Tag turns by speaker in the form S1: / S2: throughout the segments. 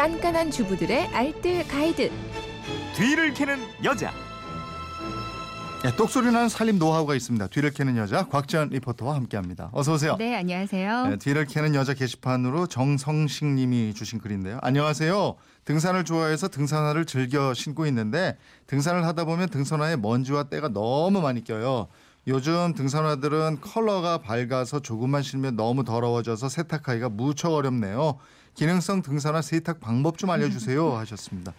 S1: 깐깐한 주부들의 알뜰 가이드.
S2: 뒤를 캐는 여자
S3: 네, 똑소리 나는 살림 노하우가 있습니다. 뒤를 캐는 여자 곽지연 리포터와 함께합니다. 어서 오세요.
S4: 네, 안녕하세요.
S3: 네, 뒤를 캐는 여자 게시판으로 정성식 님이 주신 글인데요. 안녕하세요. 등산을 좋아해서 등산화를 즐겨 신고 있는데 등산을 하다 보면 등산화에 먼지와 때가 너무 많이 껴요. 요즘 등산화들은 컬러가 밝아서 조금만 신으면 너무 더러워져서 세탁하기가 무척 어렵네요. 기능성 등산화 세탁 방법 좀 알려주세요 하셨습니다.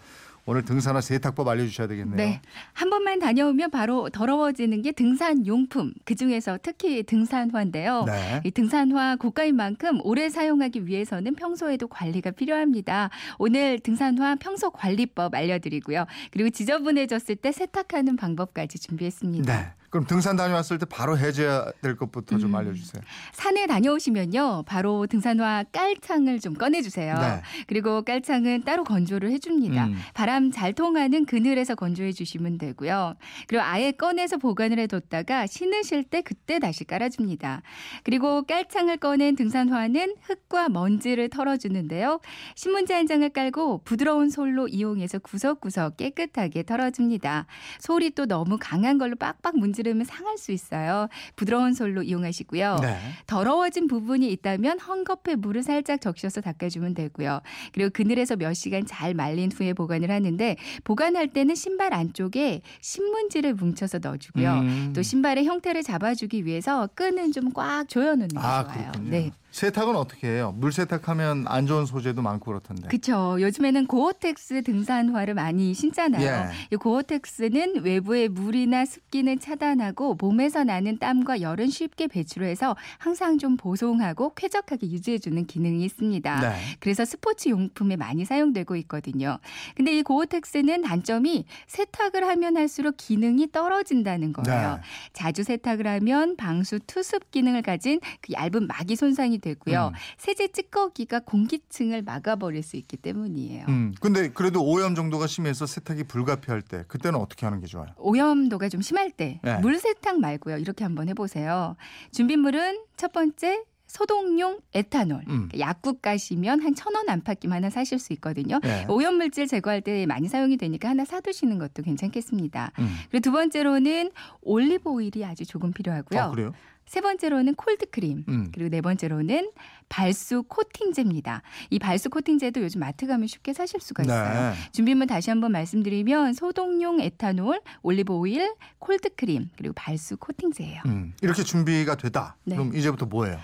S3: 오늘 등산화 세탁법 알려주셔야 되겠네요.
S4: 네. 한 번만 다녀오면 바로 더러워지는 게 등산 용품. 그 중에서 특히 등산화인데요.
S3: 네.
S4: 이 등산화 고가인 만큼 오래 사용하기 위해서는 평소에도 관리가 필요합니다. 오늘 등산화 평소 관리법 알려드리고요. 그리고 지저분해졌을 때 세탁하는 방법까지 준비했습니다.
S3: 네. 그럼 등산 다녀왔을 때 바로 해줘야 될 것부터 좀
S4: 음.
S3: 알려주세요.
S4: 산에 다녀오시면요. 바로 등산화 깔창을 좀 꺼내주세요.
S3: 네.
S4: 그리고 깔창은 따로 건조를 해줍니다.
S3: 음.
S4: 바람 잘 통하는 그늘에서 건조해 주시면 되고요. 그리고 아예 꺼내서 보관을 해뒀다가 신으실 때 그때 다시 깔아줍니다. 그리고 깔창을 꺼낸 등산화는 흙과 먼지를 털어주는데요. 신문지 한 장을 깔고 부드러운 솔로 이용해서 구석구석 깨끗하게 털어줍니다. 솔이 또 너무 강한 걸로 빡빡 문지 르면 상할 수 있어요. 부드러운 솔로 이용하시고요.
S3: 네.
S4: 더러워진 부분이 있다면 헝겊에 물을 살짝 적셔서 닦아주면 되고요. 그리고 그늘에서 몇 시간 잘 말린 후에 보관을 하는데 보관할 때는 신발 안쪽에 신문지를 뭉쳐서 넣어주고요.
S3: 음.
S4: 또 신발의 형태를 잡아주기 위해서 끈은 좀 꽉 조여놓는 게
S3: 아
S4: 좋아요.
S3: 그렇군요.
S4: 네.
S3: 세탁은 어떻게 해요? 물 세탁하면 안 좋은 소재도 많고 그렇던데.
S4: 그렇죠. 요즘에는 고어텍스 등산화를 많이 신잖아요.
S3: 예.
S4: 이 고어텍스는 외부의 물이나 습기는 차단하고 몸에서 나는 땀과 열은 쉽게 배출해서 항상 좀 보송하고 쾌적하게 유지해주는 기능이 있습니다.
S3: 네.
S4: 그래서 스포츠 용품에 많이 사용되고 있거든요. 근데 이 고어텍스는 단점이 세탁을 하면 할수록 기능이 떨어진다는 거예요.
S3: 네.
S4: 자주 세탁을 하면 방수 투습 기능을 가진 그 얇은 막이 손상이 되고요.
S3: 음.
S4: 세제 찌꺼기가 공기층을 막아버릴 수 있기 때문이에요.
S3: 음. 근데 그래도 오염 정도가 심해서 세탁이 불가피할 때 그때는 어떻게 하는 게 좋아요?
S4: 오염도가 좀 심할 때
S3: 네.
S4: 물세탁 말고요. 이렇게 한번 해보세요. 준비물은 첫 번째 소독용 에탄올.
S3: 음.
S4: 약국 가시면 한 천 원 안팎기만 하나 사실 수 있거든요.
S3: 네.
S4: 오염물질 제거할 때 많이 사용이 되니까 하나 사두시는 것도 괜찮겠습니다.
S3: 음.
S4: 그리고 두 번째로는 올리브 오일이 아주 조금 필요하고요.
S3: 아, 그래요?
S4: 세 번째로는 콜드크림.
S3: 음.
S4: 그리고 네 번째로는 발수 코팅제입니다. 이 발수 코팅제도 요즘 마트 가면 쉽게 사실 수가 있어요.
S3: 네.
S4: 준비물 다시 한번 말씀드리면 소독용 에탄올, 올리브 오일, 콜드크림 그리고 발수 코팅제예요.
S3: 음. 이렇게 준비가 되다.
S4: 네.
S3: 그럼 이제부터 뭐예요?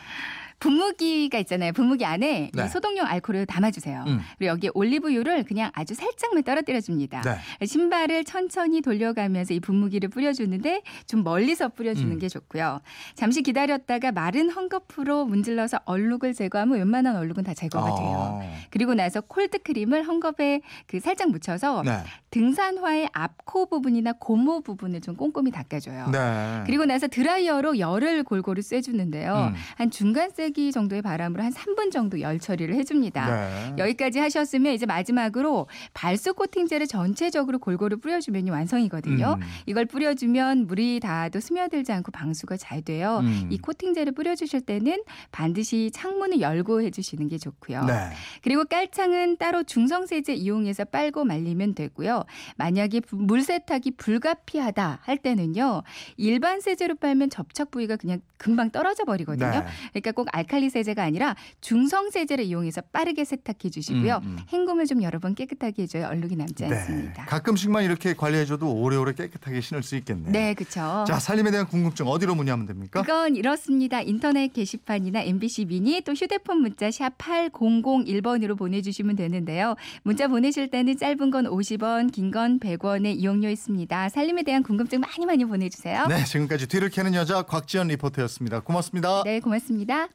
S4: 분무기가 있잖아요. 분무기 안에
S3: 네.
S4: 이 소독용 알코올을 담아주세요.
S3: 음.
S4: 그리고 여기에 올리브유를 그냥 아주 살짝만 떨어뜨려 줍니다.
S3: 네.
S4: 신발을 천천히 돌려가면서 이 분무기를 뿌려주는데 좀 멀리서 뿌려주는
S3: 음.
S4: 게 좋고요. 잠시 기다렸다가 마른 헝겊으로 문질러서 얼룩을 제거하면 웬만한 얼룩은 다 제거가 돼요.
S3: 아.
S4: 그리고 나서 콜드 크림을 헝겊에 그 살짝 묻혀서
S3: 네.
S4: 등산화의 앞코 부분이나 고무 부분을 좀 꼼꼼히 닦아줘요.
S3: 네.
S4: 그리고 나서 드라이어로 열을 골고루 쐬주는데요.
S3: 음.
S4: 한 중간 세기 정도의 바람으로 한 3분 정도 열 처리를 해줍니다.
S3: 네.
S4: 여기까지 하셨으면 이제 마지막으로 발수 코팅제를 전체적으로 골고루 뿌려주면 완성이거든요.
S3: 음.
S4: 이걸 뿌려주면 물이 닿아도 스며들지 않고 방수가 잘 돼요.
S3: 음.
S4: 이 코팅제를 뿌려주실 때는 반드시 창문을 열고 해주시는 게 좋고요.
S3: 네.
S4: 그리고 깔창은 따로 중성세제 이용해서 빨고 말리면 되고요. 만약에 부- 물 세탁이 불가피하다 할 때는요. 일반 세제로 빨면 접착 부위가 그냥 금방 떨어져 버리거든요.
S3: 네.
S4: 그러니까 꼭 알칼리 세제가 아니라 중성 세제를 이용해서 빠르게 세탁해 주시고요.
S3: 음, 음.
S4: 헹굼을 좀 여러 번 깨끗하게 해줘야 얼룩이 남지 않습니다.
S3: 가끔씩만 이렇게 관리해줘도 오래오래 깨끗하게 신을 수 있겠네요.
S4: 네, 그렇죠.
S3: 자, 살림에 대한 궁금증 어디로 문의하면 됩니까?
S4: 그건 이렇습니다. 인터넷 게시판이나 MBC 미니 또 휴대폰 문자 샵 8001번으로 보내주시면 되는데요. 문자 보내실 때는 짧은 건 50원, 긴 건 100원의 이용료 있습니다. 살림에 대한 궁금증 많이 많이 보내주세요.
S3: 네, 지금까지 뒤를 캐는 여자 곽지연 리포터였습니다. 고맙습니다.
S4: 네 고맙습니다.